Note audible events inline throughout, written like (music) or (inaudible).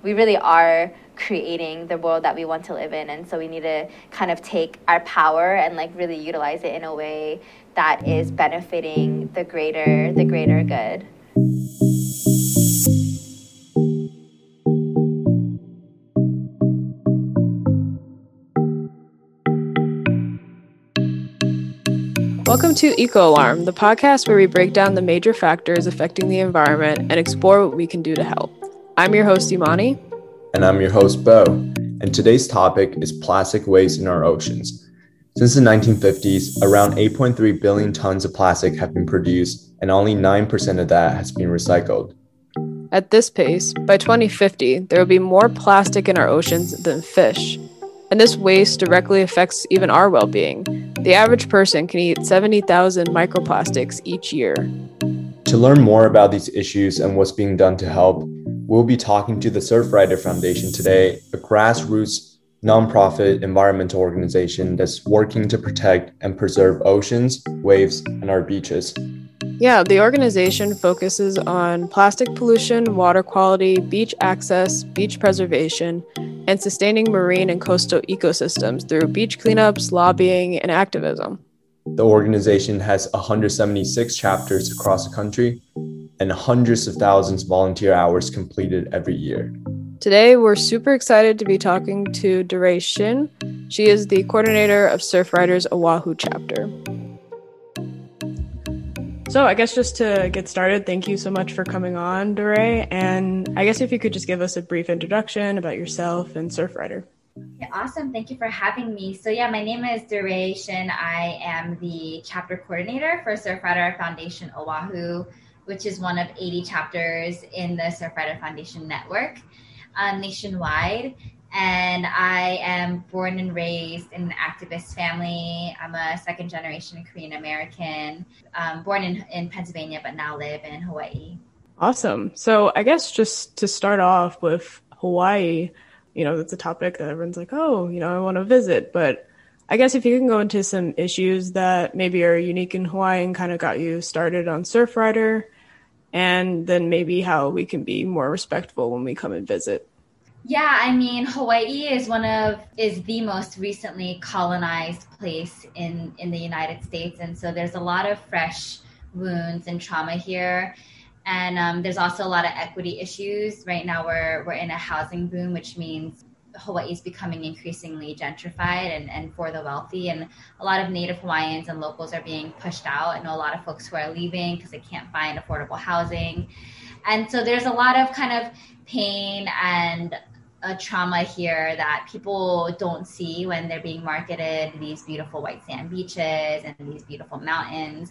We really are creating the world that we want to live in and so we need to kind of take our power and like really utilize it in a way that is benefiting the greater the greater good. Welcome to Eco Alarm, the podcast where we break down the major factors affecting the environment and explore what we can do to help. I'm your host, Imani. And I'm your host, Bo. And today's topic is plastic waste in our oceans. Since the 1950s, around 8.3 billion tons of plastic have been produced, and only 9% of that has been recycled. At this pace, by 2050, there will be more plastic in our oceans than fish, and this waste directly affects even our well being. The average person can eat 70,000 microplastics each year. To learn more about these issues and what's being done to help, we'll be talking to the Surfrider Foundation today, a grassroots nonprofit environmental organization that's working to protect and preserve oceans, waves, and our beaches. Yeah, the organization focuses on plastic pollution, water quality, beach access, beach preservation, and sustaining marine and coastal ecosystems through beach cleanups, lobbying, and activism. The organization has 176 chapters across the country and hundreds of thousands of volunteer hours completed every year. Today, we're super excited to be talking to Duray Shin. She is the coordinator of Surfriders Oahu chapter. So, I guess just to get started, thank you so much for coming on, Duray. And I guess if you could just give us a brief introduction about yourself and Surfrider. Yeah, awesome. Thank you for having me. So, yeah, my name is Duray Shin. I am the chapter coordinator for Surfrider Foundation Oahu, which is one of 80 chapters in the Surfrider Foundation network uh, nationwide and I am born and raised in an activist family. I'm a second generation Korean American, um, born in, in Pennsylvania, but now live in Hawaii. Awesome. So, I guess just to start off with Hawaii, you know, that's a topic that everyone's like, oh, you know, I want to visit. But I guess if you can go into some issues that maybe are unique in Hawaii and kind of got you started on Surfrider, and then maybe how we can be more respectful when we come and visit. Yeah, I mean, Hawaii is one of is the most recently colonized place in in the United States, and so there's a lot of fresh wounds and trauma here. And um, there's also a lot of equity issues. Right now, we're we're in a housing boom, which means Hawaii is becoming increasingly gentrified and, and for the wealthy. And a lot of Native Hawaiians and locals are being pushed out. I know a lot of folks who are leaving because they can't find affordable housing. And so there's a lot of kind of pain and a trauma here that people don't see when they're being marketed these beautiful white sand beaches and these beautiful mountains.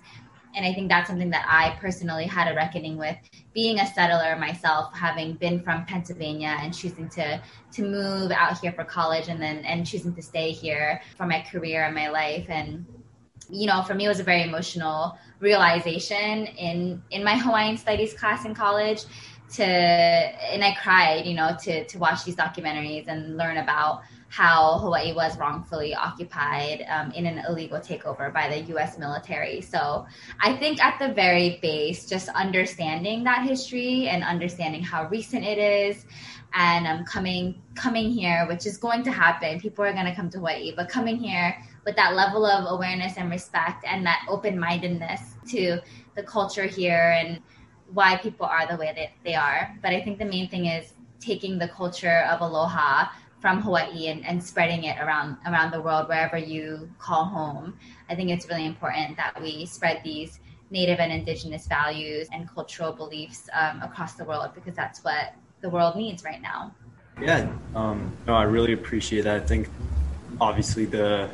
And I think that's something that I personally had a reckoning with being a settler myself, having been from Pennsylvania and choosing to to move out here for college and then and choosing to stay here for my career and my life. And you know, for me it was a very emotional realization in in my (laughs) Hawaiian studies class in college to and I cried, you know, to to watch these documentaries and learn about how Hawaii was wrongfully occupied um, in an illegal takeover by the U.S. military. So I think at the very base, just understanding that history and understanding how recent it is, and um, coming coming here, which is going to happen. People are going to come to Hawaii, but coming here with that level of awareness and respect and that open mindedness to the culture here and why people are the way that they are. But I think the main thing is taking the culture of aloha from Hawaii and, and spreading it around around the world wherever you call home. I think it's really important that we spread these native and indigenous values and cultural beliefs um, across the world because that's what the world needs right now. Yeah, um, no, I really appreciate that. I think obviously the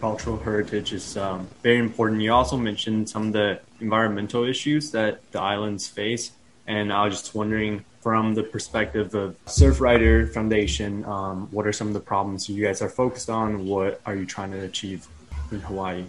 cultural heritage is um, very important. You also mentioned some of the environmental issues that the islands face, and I was just wondering from the perspective of Surfrider Foundation, um, what are some of the problems you guys are focused on? What are you trying to achieve in Hawaii?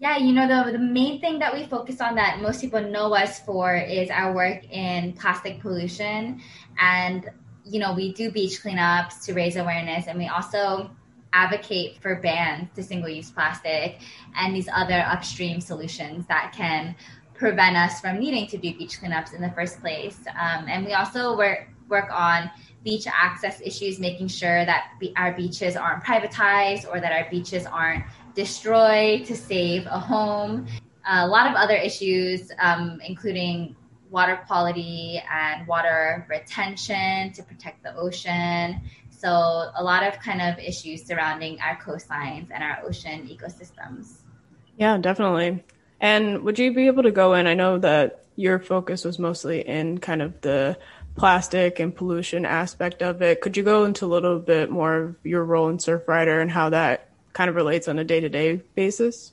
Yeah, you know, the, the main thing that we focus on that most people know us for is our work in plastic pollution. And, you know, we do beach cleanups to raise awareness, and we also advocate for bans to single use plastic and these other upstream solutions that can prevent us from needing to do beach cleanups in the first place. Um, and we also work, work on beach access issues, making sure that our beaches aren't privatized or that our beaches aren't destroyed to save a home. A lot of other issues, um, including water quality and water retention to protect the ocean. So, a lot of kind of issues surrounding our coastlines and our ocean ecosystems. Yeah, definitely. And would you be able to go in? I know that your focus was mostly in kind of the plastic and pollution aspect of it. Could you go into a little bit more of your role in Surfrider and how that kind of relates on a day to day basis?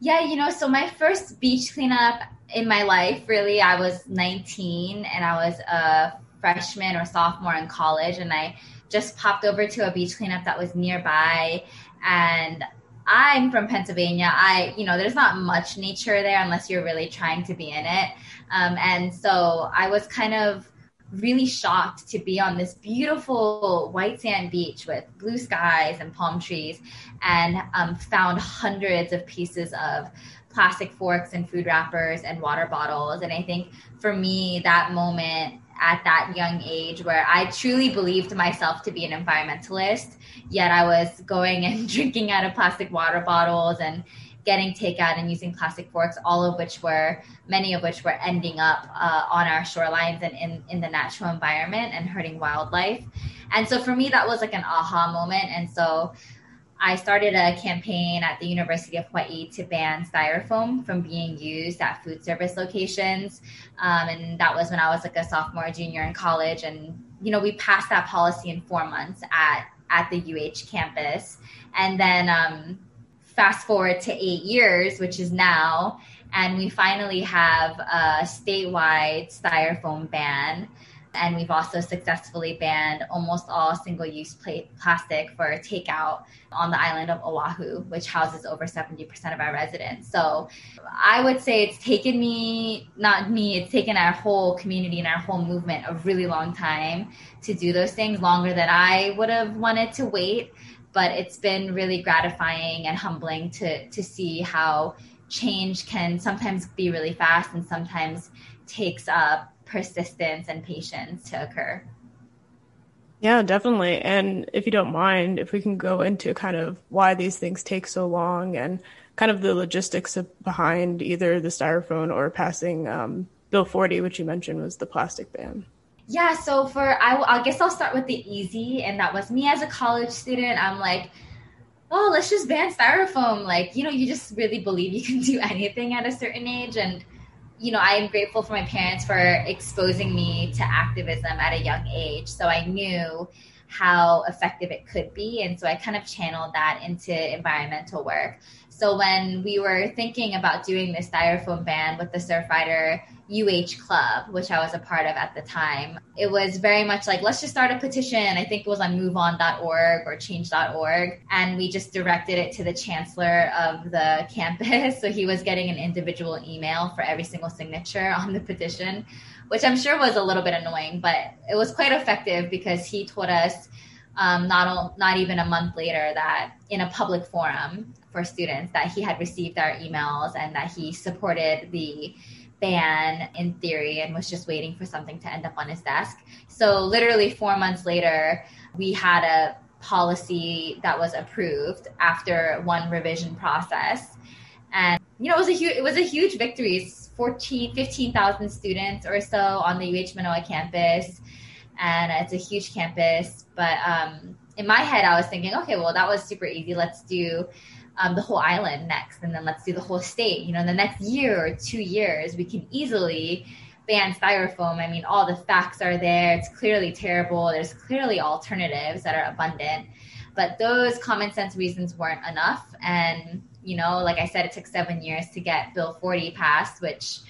Yeah, you know, so my first beach cleanup in my life, really, I was 19 and I was a freshman or sophomore in college, and I just popped over to a beach cleanup that was nearby. And I'm from Pennsylvania. I, you know, there's not much nature there unless you're really trying to be in it. Um, and so I was kind of really shocked to be on this beautiful white sand beach with blue skies and palm trees and um, found hundreds of pieces of plastic forks and food wrappers and water bottles. And I think for me, that moment at that young age where I truly believed myself to be an environmentalist, yet I was going and (laughs) drinking out of plastic water bottles and getting takeout and using plastic forks, all of which were, many of which were ending up uh, on our shorelines and in, in the natural environment and hurting wildlife. And so for me, that was like an aha moment. And so I started a campaign at the University of Hawaii to ban styrofoam from being used at food service locations. Um, and that was when I was like a sophomore, junior in college. And, you know, we passed that policy in four months at, at the UH campus. And then, um, fast forward to eight years, which is now, and we finally have a statewide styrofoam ban. And we've also successfully banned almost all single use plastic for takeout on the island of Oahu, which houses over 70% of our residents. So I would say it's taken me, not me, it's taken our whole community and our whole movement a really long time to do those things, longer than I would have wanted to wait but it's been really gratifying and humbling to to see how change can sometimes be really fast and sometimes takes up persistence and patience to occur. Yeah, definitely. And if you don't mind, if we can go into kind of why these things take so long and kind of the logistics behind either the styrofoam or passing um, Bill 40, which you mentioned was the plastic ban. Yeah, so for I, I guess I'll start with the easy, and that was me as a college student. I'm like, oh, let's just ban styrofoam. Like, you know, you just really believe you can do (laughs) anything at a certain age, and you know, I am grateful for my parents for exposing me to activism at a young age. So I knew how effective it could be, and so I kind of channeled that into environmental work. So when we were thinking about doing this styrofoam ban with the Surfrider UH Club, which I was a part of at the time, it was very much like, let's just start a petition. I think it was on moveon.org or change.org. And we just directed it to the chancellor of the (laughs) campus. So he was getting an individual email for every single signature on the petition, which I'm sure was a little bit annoying, but it was quite effective because he told us um, not, not even a month later that in a public forum for students that he had received our emails and that he supported the ban in theory and was just waiting for something to end up on his desk. So literally 4 months later, we had a policy that was approved after one revision process. And you know, it was a huge it was a huge victory. It's 14 15,000 students or so on the UH Manoa campus and it's a huge campus, but um in my head I was thinking, okay, well that was super easy. Let's do um, the whole island next, and then let's do the whole state. You know, in the next year or two years, we can easily ban styrofoam. I mean, all the facts are there. It's clearly terrible. There's clearly alternatives that are abundant, but those common sense reasons weren't enough. And you know, like I said, it took seven years to get Bill 40 passed, which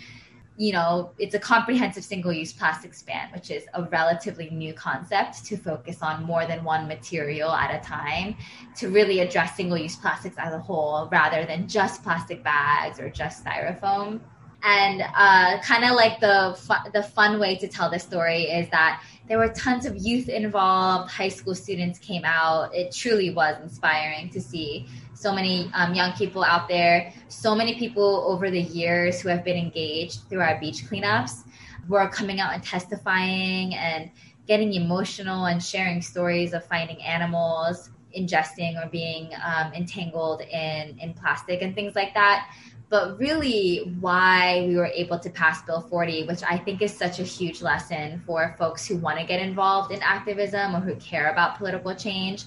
you know, it's a comprehensive single use plastics ban, which is a relatively new concept to focus on more than one material at a time to really address single use plastics as a whole rather than just plastic bags or just styrofoam. And uh, kind of like the, fu- the fun way to tell the story is that there were tons of youth involved, high school students came out. It truly was inspiring to see so many um, young people out there, so many people over the years who have been engaged through our beach cleanups who are coming out and testifying and getting emotional and sharing stories of finding animals ingesting or being um, entangled in in plastic and things like that but really why we were able to pass bill 40 which i think is such a huge lesson for folks who want to get involved in activism or who care about political change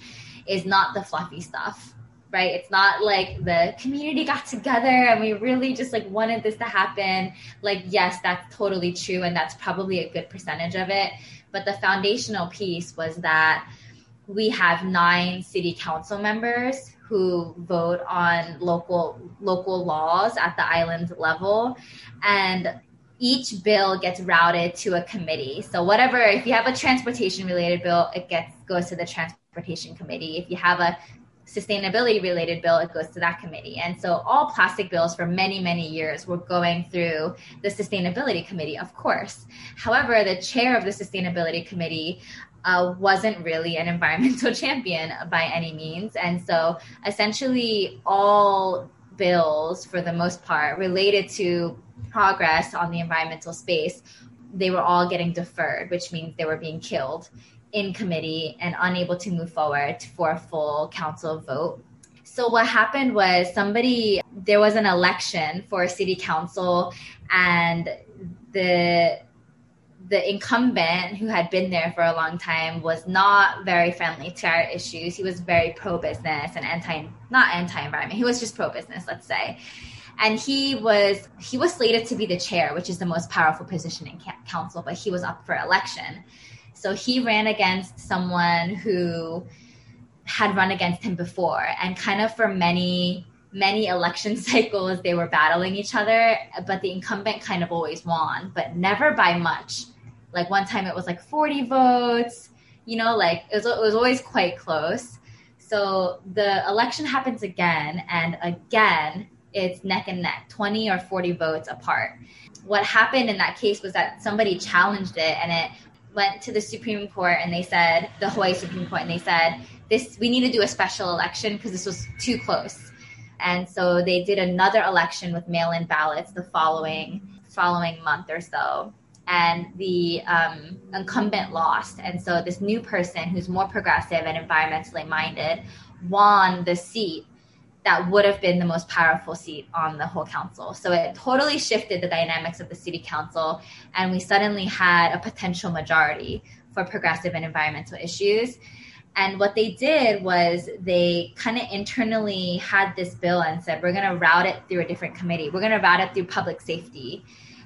is not the fluffy stuff right? It's not like the community got together and we really just like wanted this to happen. Like yes that's totally true and that's probably a good percentage of it but the foundational piece was that we have nine city council members who vote on local local laws at the island level. And each bill gets routed to a committee. So whatever if you have a transportation related bill it gets goes to the transportation committee. If you have a sustainability related bill it goes to that committee. And so all plastic bills for many many years were going through the sustainability committee of course. However the chair of the sustainability committee uh, wasn't really an (laughs) environmental champion by any means. And so essentially, all bills, for the most part, related to progress on the environmental space, they were all getting deferred, which means they were being killed in committee and unable to move forward for a full council vote. So what happened was somebody there was an election for city council and the the incumbent who had been there for a long time was not very friendly to our issues. He was very pro business and anti not anti environment. He was just pro business, let's say. And he was he was slated to be the chair, which is the most powerful position in council, but he was up for election. So he ran against someone who had run against him before and kind of for many many election (laughs) cycles they were battling each other but the incumbent kind of always won but never by much like one time it was like 40 votes, you know, like it was, it was always quite close. So the election happens again, and again, it's neck and neck, 20 or 40 votes apart. What happened in that case was that somebody challenged it and it went to the Supreme Court and they said, the Hawaii Supreme Court, and they said, this, we need to do a special election because this was too close. And so they did another election with mail-in ballots the following following month or so and the um, incumbent lost. And so this new person who's more progressive and environmentally minded won the seat that would have been the most powerful seat on the whole council. So it totally shifted the dynamics of the city council, and we suddenly had a potential majority for progressive and environmental issues. And what they did was they kind of internally had this bill and said, we're going to route it through a different committee. We're going to route it through public safety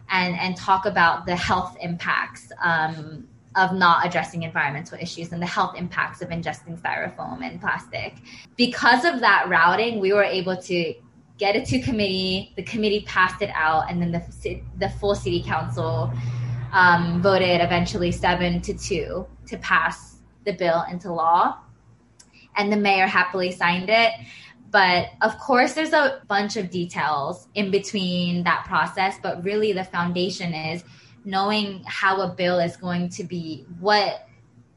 and and talk about the health impacts um, of not addressing environmental issues and the health impacts of ingesting styrofoam and plastic. Because of that routing, we were able to get it to committee. The committee passed it out, and then the the full city council um, voted eventually seven to two to pass the bill into law, and the mayor happily signed it. But of course, there's a bunch of details in between that process. But really, the foundation is knowing how a bill is going to be, what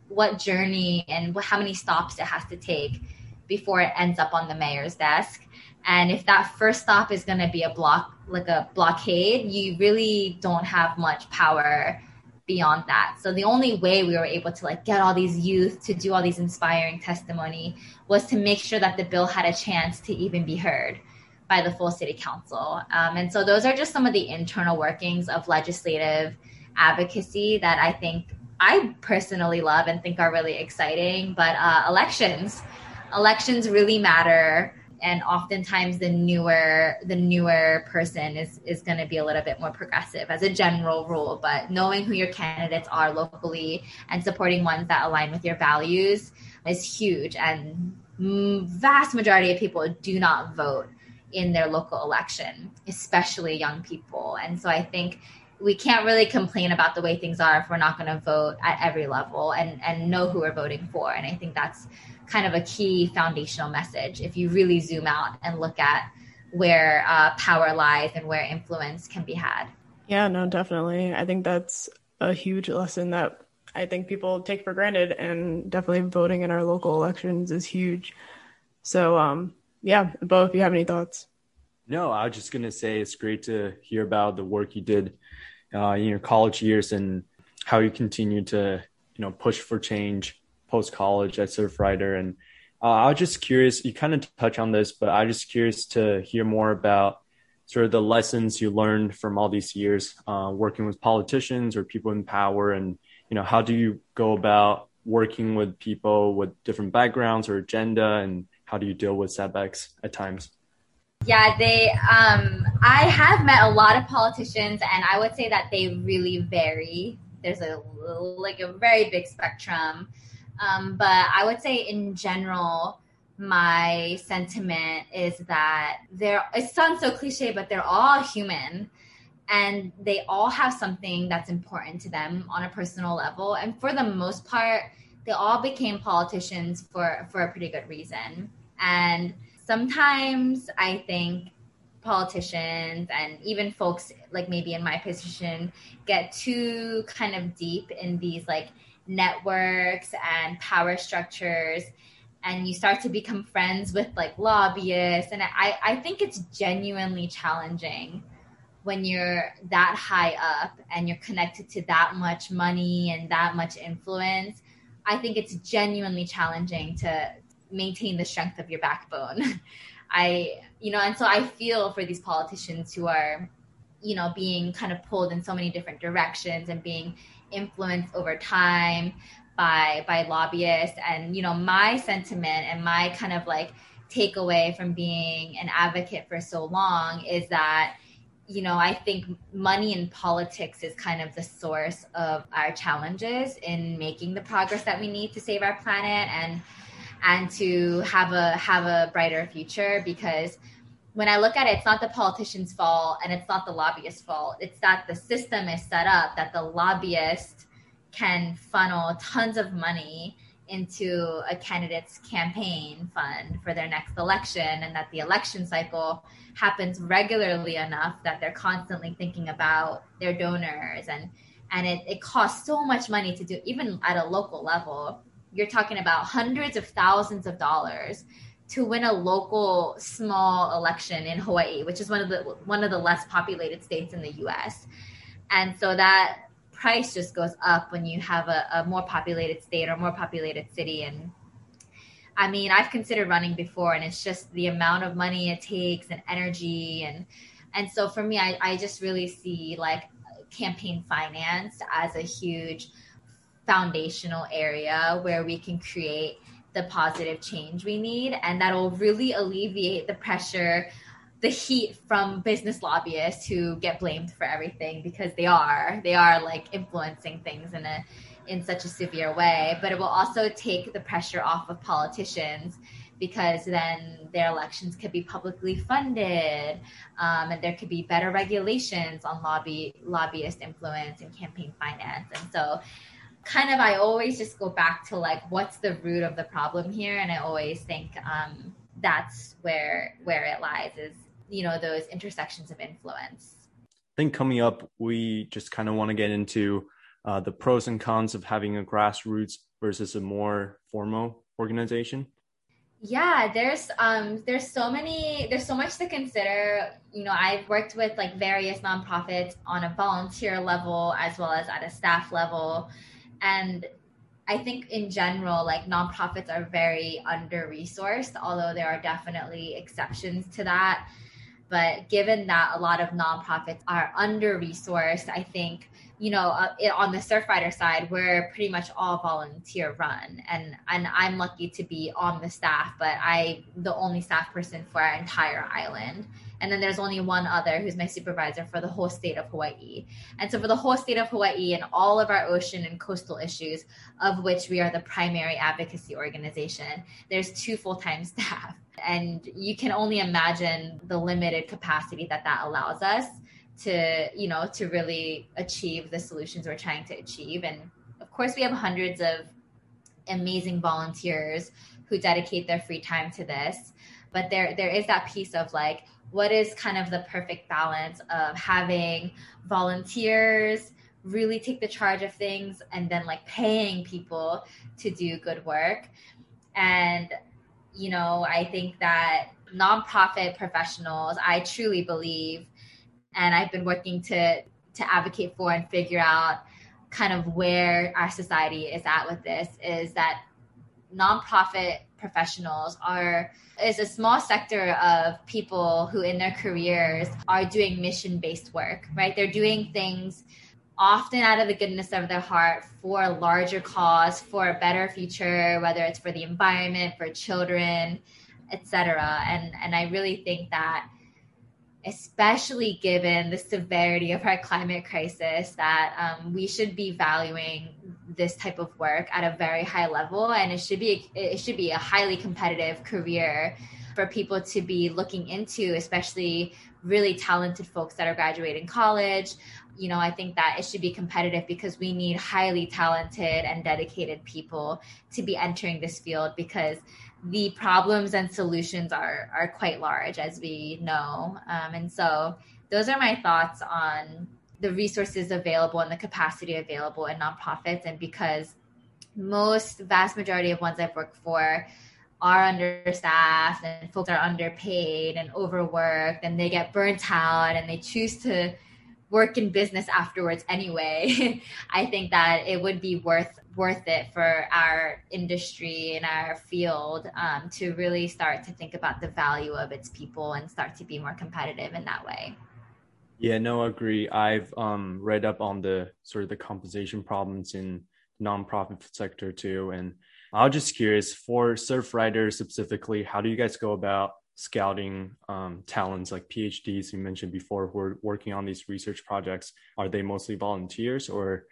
what journey and how many stops it has to take before it ends up on the mayor's desk. And if that first stop is going to be a block, like a blockade, you really don't have much power beyond that. So the only way we were able to like get all these youth to do all these inspiring testimony was to make sure that the bill had a chance to even be heard by the full city council. Um, and so those are just some of the internal workings of legislative advocacy that I think I personally love and think are really exciting. But uh, elections, elections really matter and oftentimes the newer the newer person is is going to be a little bit more progressive as a general rule but knowing who your candidates are locally and supporting ones that align with your values is huge. And vast majority of people do not vote in their local election especially young people. And so i think we can't really complain about the way things are if we're not going to vote at every level and and know who we're voting for and i think that's kind of a key foundational message if you really zoom out and look at where uh, power lies and where influence can be had. Yeah, no, definitely. I think that's a huge lesson that I think people take for granted, and definitely voting in our local elections is huge. So, um, yeah, Bo, if you have any thoughts. No, I was just gonna say it's great to hear about the work you did uh, in your college years and how you continue to you know push for change post college at Surfrider, and uh, I was just curious. You kind of touch on this, but I was just curious to hear more about sort of the lessons you learned from all these years uh, working with politicians or people in power, and you know how do you go about working with people with different backgrounds or agenda, and how do you deal with setbacks at times? Yeah, they. Um, I have met a lot of politicians, and I would say that they really vary. There's a like a very big spectrum, um, but I would say in general, my sentiment is that they're. It sounds so cliche, but they're all human, and they all have something that's important to them on a personal level. And for the most part, they all became politicians for for a pretty good reason. And sometimes I think politicians and even folks like maybe in my position get too kind of deep in these like networks and power structures and you start to become friends with like lobbyists and I, I think it's genuinely challenging when you're that high up and you're connected to that much money and that much influence. I think it's genuinely challenging to maintain the strength of your backbone. (laughs) I, you know, and so I feel for these politicians who are, you know, being kind of pulled in so many different directions and being influenced over time by by lobbyists and you know my sentiment and my kind of like takeaway from being an advocate for so long is that you know i think money in politics is kind of the source of our challenges in making the progress that we need to save our planet and and to have a have a brighter future because when I look at it, it's not the politician's fault and it's not the lobbyist's fault. It's that the system is set up that the lobbyist can funnel tons of money into a candidate's campaign fund for their next election and that the election cycle happens regularly enough that they're constantly thinking about their donors and and it, it costs so much money to do even at a local level you're talking about hundreds of thousands of dollars to win a local small election in Hawaii, which is one of the one of the less populated states in the U.S. And so that price just goes up when you have a, a more populated state or more populated city. And I mean, I've considered running before, and it's just the amount of money it takes and energy and and so for me, I, I just really see like campaign finance as a huge foundational area where we can create the positive change we need and that'll really alleviate the pressure the heat from business lobbyists who get blamed for everything because they are they are like influencing things in a in such a severe way. But it will also take the pressure off of politicians because then their elections could be publicly funded um, and there could be better regulations on lobby lobbyist influence and campaign finance. And so kind of I always just go back to like what's the root of the problem here, and I always think um, that's where where it lies is you know those intersections of influence. I think coming up, we just kind of want to get into uh, the pros and cons of having a grassroots versus a more formal organization. Yeah, there's um there's so many there's so much to consider. You know, I've worked with like various nonprofits on a volunteer level as well as at a staff level and I think in general, like nonprofits are very under resourced, although there are definitely exceptions to that. But given that a lot of nonprofits are under resourced, I think, you know, uh, on the Surfrider side, we're pretty much all volunteer run. And, and I'm lucky to be on the staff, but I'm the only staff person for our entire island. And then there's only one other who's my supervisor for the whole state of Hawaii. And so for the whole state of Hawaii and all of our ocean and coastal issues, of which we are the primary advocacy organization, there's two full-time (laughs) staff. And you can only imagine the limited capacity that that allows us to, you know, to really achieve the solutions we're trying to achieve. And of course, we have hundreds of amazing volunteers who dedicate their free time to this but there there is that piece of like what is kind of the perfect balance of having volunteers really take the charge of things and then like paying people to do good work. And you know i think that nonprofit professionals i truly believe and i've been working to to advocate for and figure out kind of where our society is at with this is that nonprofit professionals are is a small sector of people who in their careers are doing mission based work right? They're doing things often out of the goodness of their heart for a larger cause for a better future whether it's for the environment for children etc and and i really think that especially given the severity of our climate crisis, that um, we should be valuing this type of work at a very high level, and it should be it should be a highly competitive career for people to be looking into, especially really talented folks that are graduating college. You know, I think that it should be competitive because we need highly talented and dedicated people to be entering this field because the problems and solutions are are quite large, as we know. Um, and so, those are my thoughts on the resources available and the capacity available in nonprofits. And because most vast majority of ones I've worked for are understaffed and folks are underpaid and overworked and they get burnt out and they choose to work in business afterwards anyway (laughs) i think that it would be worth worth it for our industry and our field um, to really start to think about the value of its people and start to be more competitive in that way yeah no agree i've um, read up on the sort of the compensation problems in nonprofit sector too and i was just curious for Surfriders specifically how do you guys go about scouting um, talents like PhDs you mentioned before who are working on these research projects? Are they mostly volunteers or?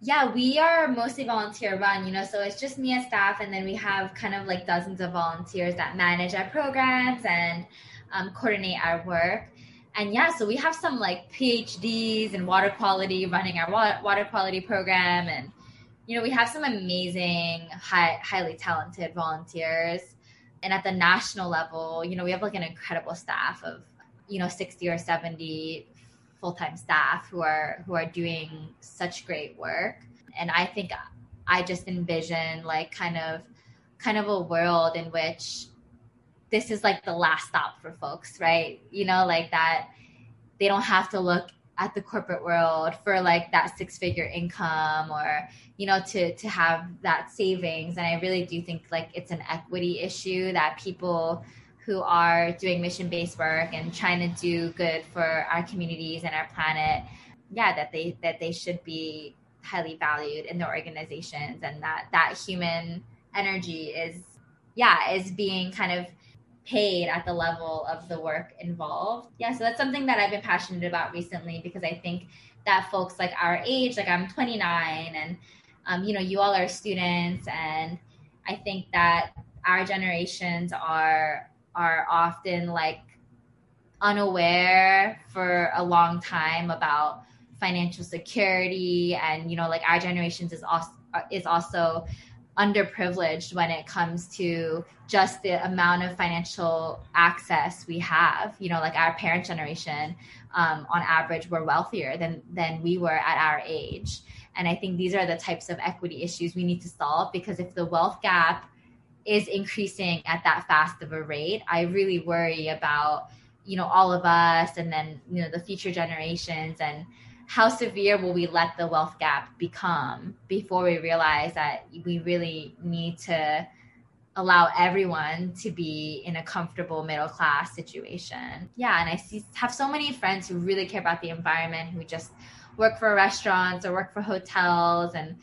Yeah, we are mostly volunteer run, you know, so it's just me as staff, and then we have kind of like dozens of volunteers that manage our programs and um, coordinate our work. And yeah, so we have some like PhDs in water quality running our water quality program. And, you know, we have some amazing, high, highly talented volunteers and at the national level, you know, we have like an incredible staff of, you know, 60 or 70 full-time staff who are who are doing such great work. And I think I just envision like kind of kind of a world in which this is like the last stop for folks, right? You know, like that they don't have to look at the corporate world for like that six figure income or you know to to have that savings and i really do think like it's an equity issue that people who are doing mission based work and trying to do good for our communities and our planet yeah that they that they should be highly valued in their organizations and that that human energy is yeah is being kind of paid at the level of the work involved. Yeah, so that's something that I've been passionate about recently because I think that folks like our age, like I'm 29 and um, you know, you all are students and I think that our generations are are often like unaware for a long time about financial security and you know like our generations is also is also underprivileged when it comes to just the amount of financial access we have. You know like our parent generation um, on average were wealthier than than we were at our age. And i think these are the types of equity issues we need to solve because if the wealth gap is increasing at that fast of a rate i really worry about you know all of us and then you know the future generations and how severe will we let the wealth gap become before we realize that we really need to allow everyone to be in a comfortable middle class situation. Yeah, and I see have so many friends who really care about the environment who just work for restaurants or work for hotels and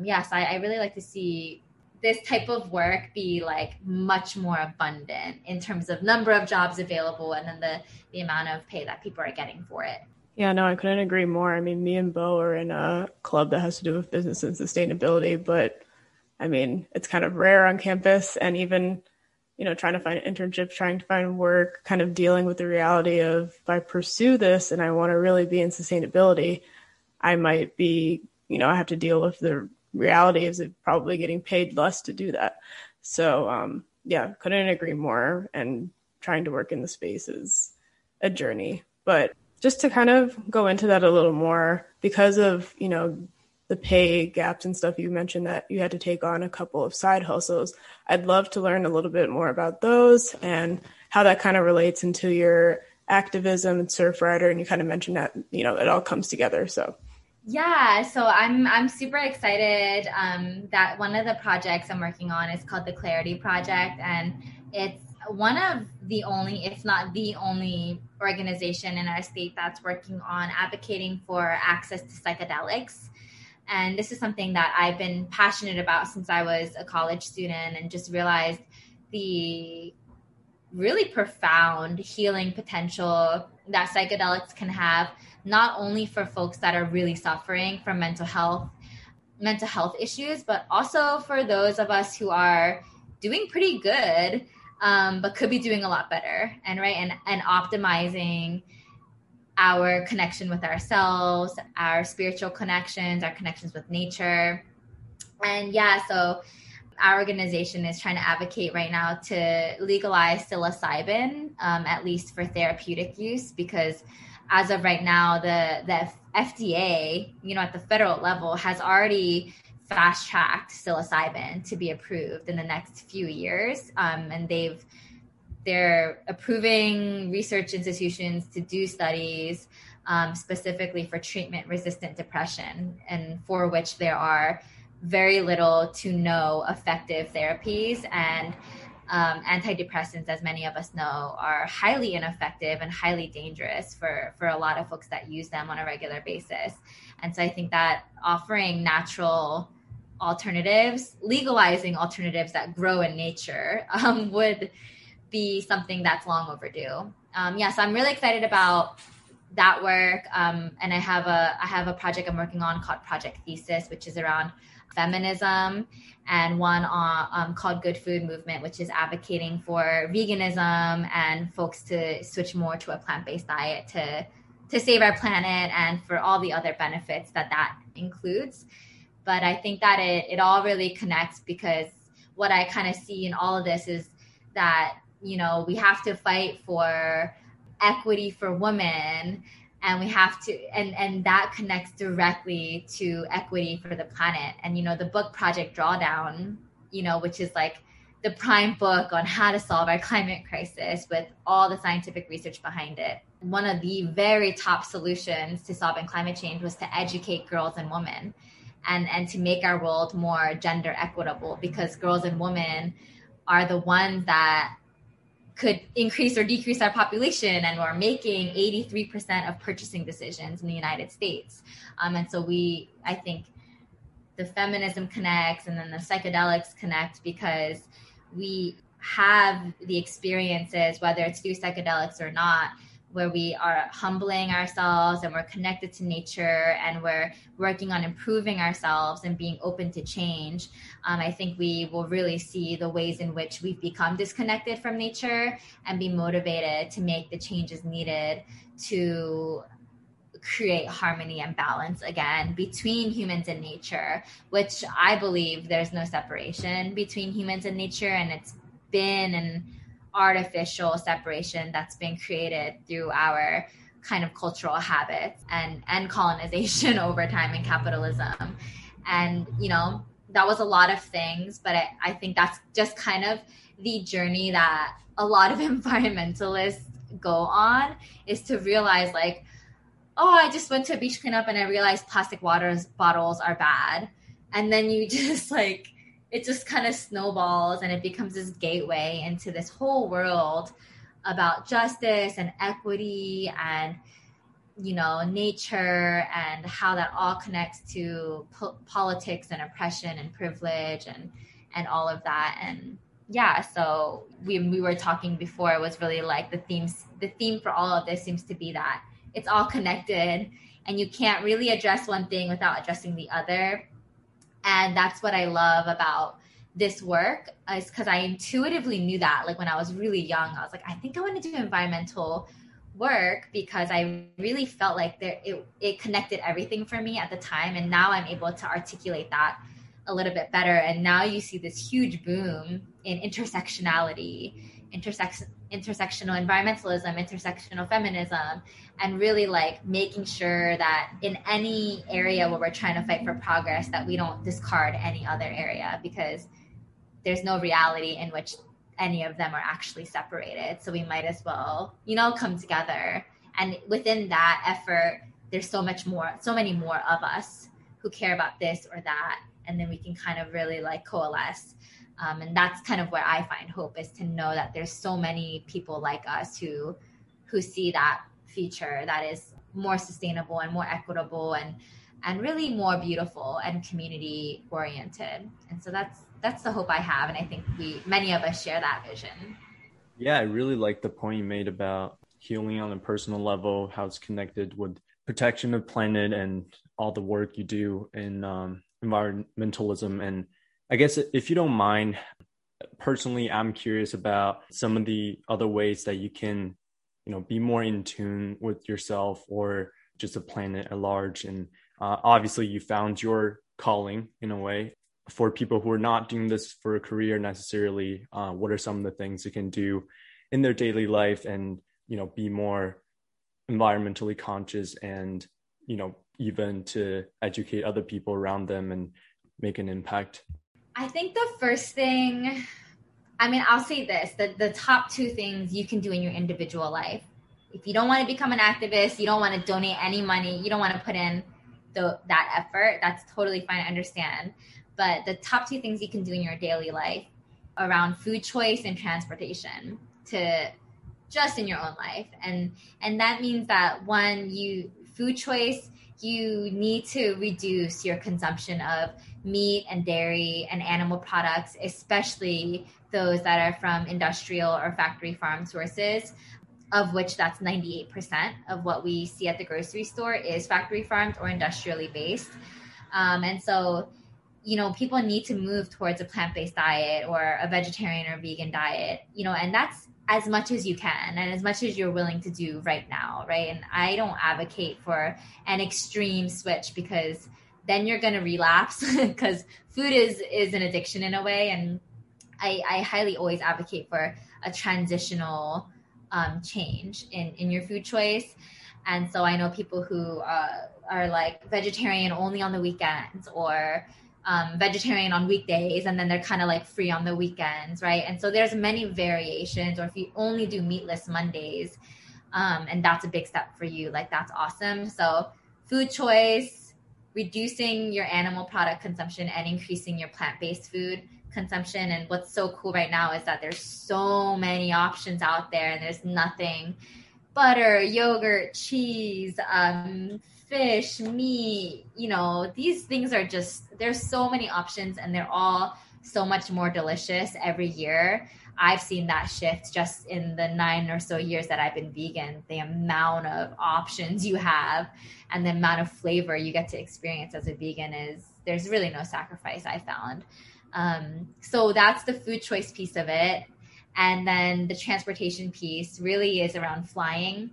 yes, I, I really like to see this type of work be like much more abundant in terms of number of jobs available and then the the amount of pay that people are getting for it. Yeah, no, I couldn't agree more. I mean, me and Bo are in a club that has to do with business and sustainability, but I mean, it's kind of rare on campus and even, you know, trying to find internships, trying to find work, kind of dealing with the reality of if I pursue this and I want to really be in sustainability, I might be, you know, I have to deal with the reality of probably getting paid less to do that. So, um, yeah, couldn't agree more. And trying to work in the space is a journey. But just to kind of go into that a little more because of you know the pay gaps and stuff you mentioned that you had to take on a couple of side hustles i'd love to learn a little bit more about those and how that kind of relates into your activism and Surfrider. and you kind of mentioned that you know it all comes together so Yeah, so I'm I'm super excited um, that one of the projects I'm working on is called the Clarity Project, and it's one of the only, if not the only, organization in our state that's working on advocating for access to psychedelics. And this is something that I've been passionate about since I was a college student, and just realized the really profound healing potential that psychedelics can have not only for folks that are really suffering from mental health mental health issues but also for those of us who are doing pretty good um, but could be doing a lot better and right and and optimizing our connection with ourselves our spiritual connections our connections with nature. And yeah so our organization is trying to advocate right now to legalize psilocybin um, at least for therapeutic use because as of right now, the the FDA, you know, at the federal level, has already fast tracked psilocybin to be approved in the next few years, um, and they've they're approving research institutions to do studies um, specifically for treatment resistant depression, and for which there are very little to no effective therapies and um, antidepressants, as many of us know, are highly ineffective and highly dangerous for, for a lot of folks that use them on a regular basis. And so I think that offering natural alternatives, legalizing alternatives that grow in nature, (laughs) um, would be something that's long overdue. Um, yeah, so I'm really excited about that work. Um, and I have a I have a project I'm working on called Project Thesis, which is around feminism, and one on, um, called Good Food Movement, which is advocating for veganism and folks to switch more to a plant based diet to to save our planet and for all the other benefits that that includes. But I think that it it all really connects because what I kind of see in all of this is that you know we have to fight for equity for women and we have to and and that connects directly to equity for the planet. And you know the book project drawdown you know which is like the prime book on how to solve our climate crisis with all the scientific research behind it. One of the very top solutions to solving climate change was to educate girls and women and and to make our world more gender equitable because girls and women are the ones that could increase or decrease our population and we're making 83% of purchasing decisions in the united states. Um, and so we i think the feminism connects and then the psychedelics connect because we have the experiences whether it's through psychedelics or not where we are humbling ourselves and we're connected to nature and we're working on improving ourselves and being open to change, um, I think we will really see the ways in which we've become disconnected from nature and be motivated to make the changes needed to create harmony and balance again between humans and nature, which I believe there's no separation between humans and nature, and it's been and artificial separation that's been created through our kind of cultural habits and and colonization (laughs) over time and capitalism. And you know that was a lot of things but I, I think that's just kind of the journey that a lot of (laughs) environmentalists go on is to realize like oh i just went to a beach cleanup and i realized plastic water bottles are bad. And then you (laughs) just like it just kind of snowballs and it becomes this gateway into this whole world about justice and equity and you know nature and how that all connects to po- politics and oppression and privilege and and all of that. And yeah so we we were talking before it was really like the themes the theme for all of this seems to be that it's all connected and you can't really address one thing without addressing the other and that's what I love about this work is because I intuitively knew that like when I was really young, I was like, I think I want to do environmental work because I really felt like there it, it connected everything for me at the time. And now I'm able to articulate that a little bit better. And now you see this huge boom in intersectionality, intersection intersectional environmentalism, intersectional feminism, and really like making sure that in any area where we're trying to fight for progress that we don't discard any other area because there's no reality in which any of them are actually separated. So we might as well you know come together. And within that effort there's so much more, so many more of us who care about this or that, and then we can kind of really like coalesce. Um, and that's kind of where I find hope is to know that there's so many people like us who who see that future that is more sustainable and more equitable and and really more beautiful and community oriented. And so that's that's the hope I have, and I think we many of us share that vision. Yeah, I really like the point you made about healing on a personal level, how it's connected with protection of planet and all the work you do in um, environmentalism. And I guess if you don't mind, personally, I'm curious about some of the other ways that you can, you know, be more in tune with yourself or just the planet at large. And uh, obviously, you found your calling in a way. For people who are not doing this for a career necessarily, uh, what are some of the things they can do in their daily life and you know be more environmentally conscious and you know even to educate other people around them and make an impact i think the first thing i mean i'll say this the, the top two things you can do in your individual life. If you don't want to become an activist you don't want to donate any money you don't want to put in the, that effort that's totally fine i understand. But the top two things you can do in your daily life around food choice and transportation to just in your own life. And and that means that one you food choice you need to reduce your consumption of meat and dairy and animal products especially those that are from industrial or factory farm sources of which that's 98% of what we see at the grocery store is factory farmed or industrially based. Um, and so you know people need to move towards a plant-based diet or a vegetarian or vegan diet you know and that's as much as you can and as much as you're willing to do right now right? And i don't advocate for an extreme switch because then you're going to relapse (laughs) because food is is an addiction in a way. And i i highly always advocate for a transitional um, change in in your food choice. And so i know people who uh, are like vegetarian only on the weekends or um, vegetarian on weekdays and then they're kind of like free on the weekends right? And so there's many variations or if you only do meatless mondays um, and that's a big step for you like that's awesome. So food choice reducing your animal product consumption and increasing your plant-based food consumption and what's so cool right now is that there's so many options out there and there's nothing butter yogurt cheese um, fish, meat, you know, these things are just, there's so many options and they're all so much more delicious every year. I've seen that shift just in the nine or so years that I've been vegan. The amount of options you have and the amount of flavor you get to experience as a vegan is there's really no sacrifice I found. Um, so that's the food choice piece of it. And then the transportation piece really is around flying.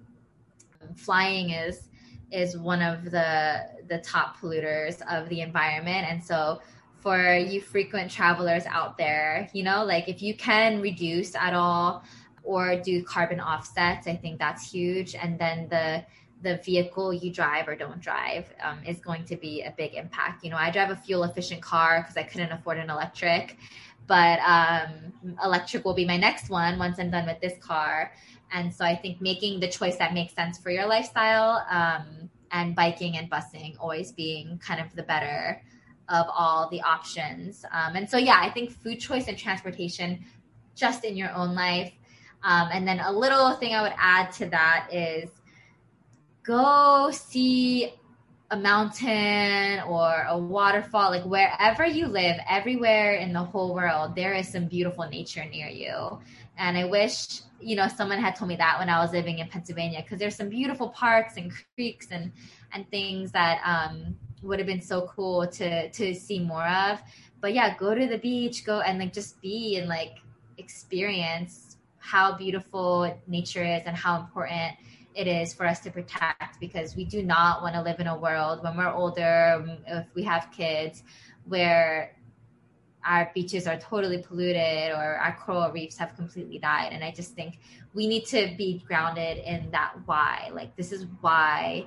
Flying is is one of the the top polluters of the environment and so for you frequent travelers out there you know like if you can reduce at all or do carbon offsets i think that's huge. And then the the vehicle you drive or don't drive um, is going to be a big impact. You know i drive a fuel efficient car because i couldn't afford an electric but um, electric will be my next one once i'm done with this car. And so I think making the choice that makes sense for your lifestyle um, and biking and busing always being kind of the better of all the options. Um, and so, yeah, I think food choice and transportation just in your own life. Um, and then a little thing I would add to that is go see a mountain or a waterfall, like wherever you live, everywhere in the whole world, there is some beautiful nature near you. And I wish, you know, someone had told me that when I was living in Pennsylvania, because there's some beautiful parks and creeks and and things that um, would have been so cool to to see more of. But yeah, go to the beach, go and like just be and like experience how beautiful nature is and how important it is for us to protect because we do not want to live in a world when we're older, if we have kids, where our beaches are totally polluted or our coral reefs have completely died. And I just think we need to be grounded in that why. Like, this is why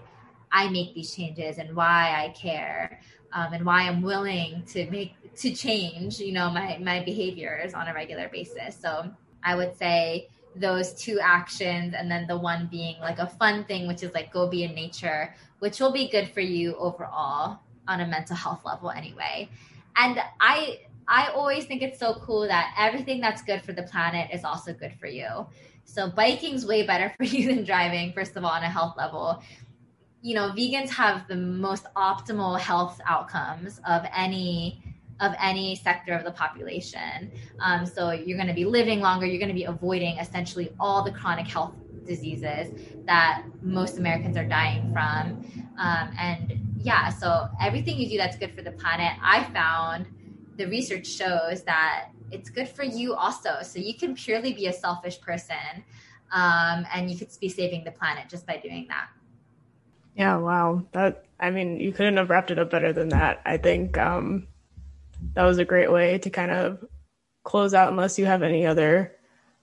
I make these changes and why I care. Um, and why I'm willing to make to change, you know, my my behaviors on a regular basis. So I would say those two actions and then the one being like a fun thing which is like go be in nature which will be good for you overall on a mental health level anyway and i i always think it's so cool that everything that's good for the planet is also good for you so biking's way better (laughs) for you than driving first of all on a health level you know vegans have the most optimal health outcomes of any of any sector of the population. Um, so you're going to be living longer. You're going to be avoiding essentially all the chronic health diseases that most Americans are dying from. Um, and yeah, so everything you do that's good for the planet, I found the research shows that it's good for you also. So you can purely be a selfish person um, and you could be saving the planet just by doing that. Yeah, wow. That I mean, you couldn't have wrapped it up better than that. I think um, that was a great way to kind of close out unless you have any other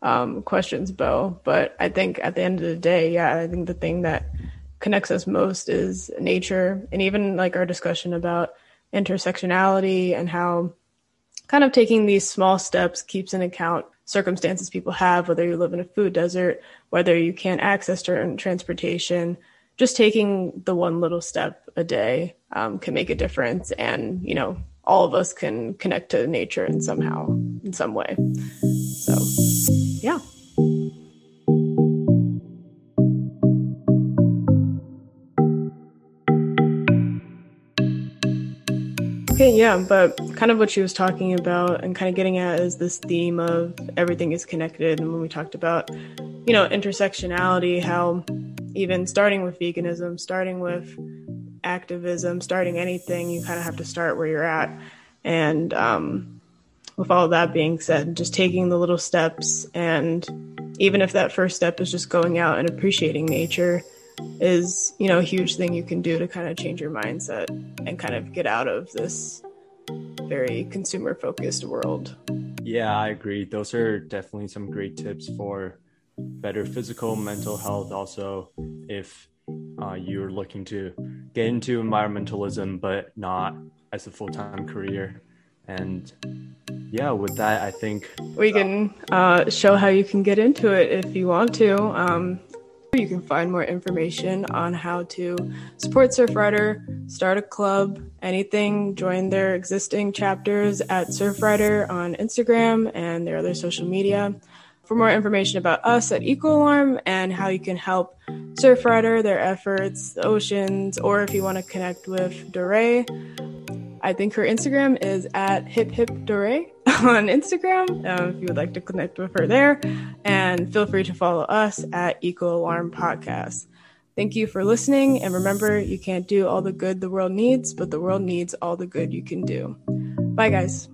um, questions, Bo. But I think at the end of the day, yeah, I think the thing that connects us most is nature and even like our discussion about intersectionality and how kind of taking these small steps keeps in account circumstances people have, whether you live in a food desert, whether you can't access certain transportation, just taking the one little step a day um, can make a difference. And, you know, all of us can connect to nature in somehow, in some way. So, yeah. Okay, yeah, but kind of what she was talking about and kind of getting at is this theme of everything is connected. And when we talked about, you know, intersectionality, how even starting with veganism, starting with activism, starting anything, you kind of have to start where you're at. And um, with all that being said, just taking the little steps, and even if that first step is just going out and appreciating nature, is you know a huge thing you can do to kind of change your mindset and kind of get out of this very consumer focused world. Yeah, I agree. Those are definitely some great tips for better physical, mental health. Also, if uh, you're looking to get into environmentalism, but not as a full time career. And yeah, with that, I think we can uh, show how you can get into it if you want to. Um, you can find more information on how to support Surfrider, start a club, anything, join their existing chapters at Surfrider on Instagram and their other social media. For more information about us at EcoAlarm and how you can help Surfrider, their efforts, the oceans, or if you want to connect with Dore, I think her Instagram is at hip hip Dore (laughs) on Instagram um, if you would like to connect with her there. And feel free to follow us at Eco Alarm Podcast. Thank you for listening. And remember, you can't do all the good the world needs, but the world needs all the good you can do. Bye, guys.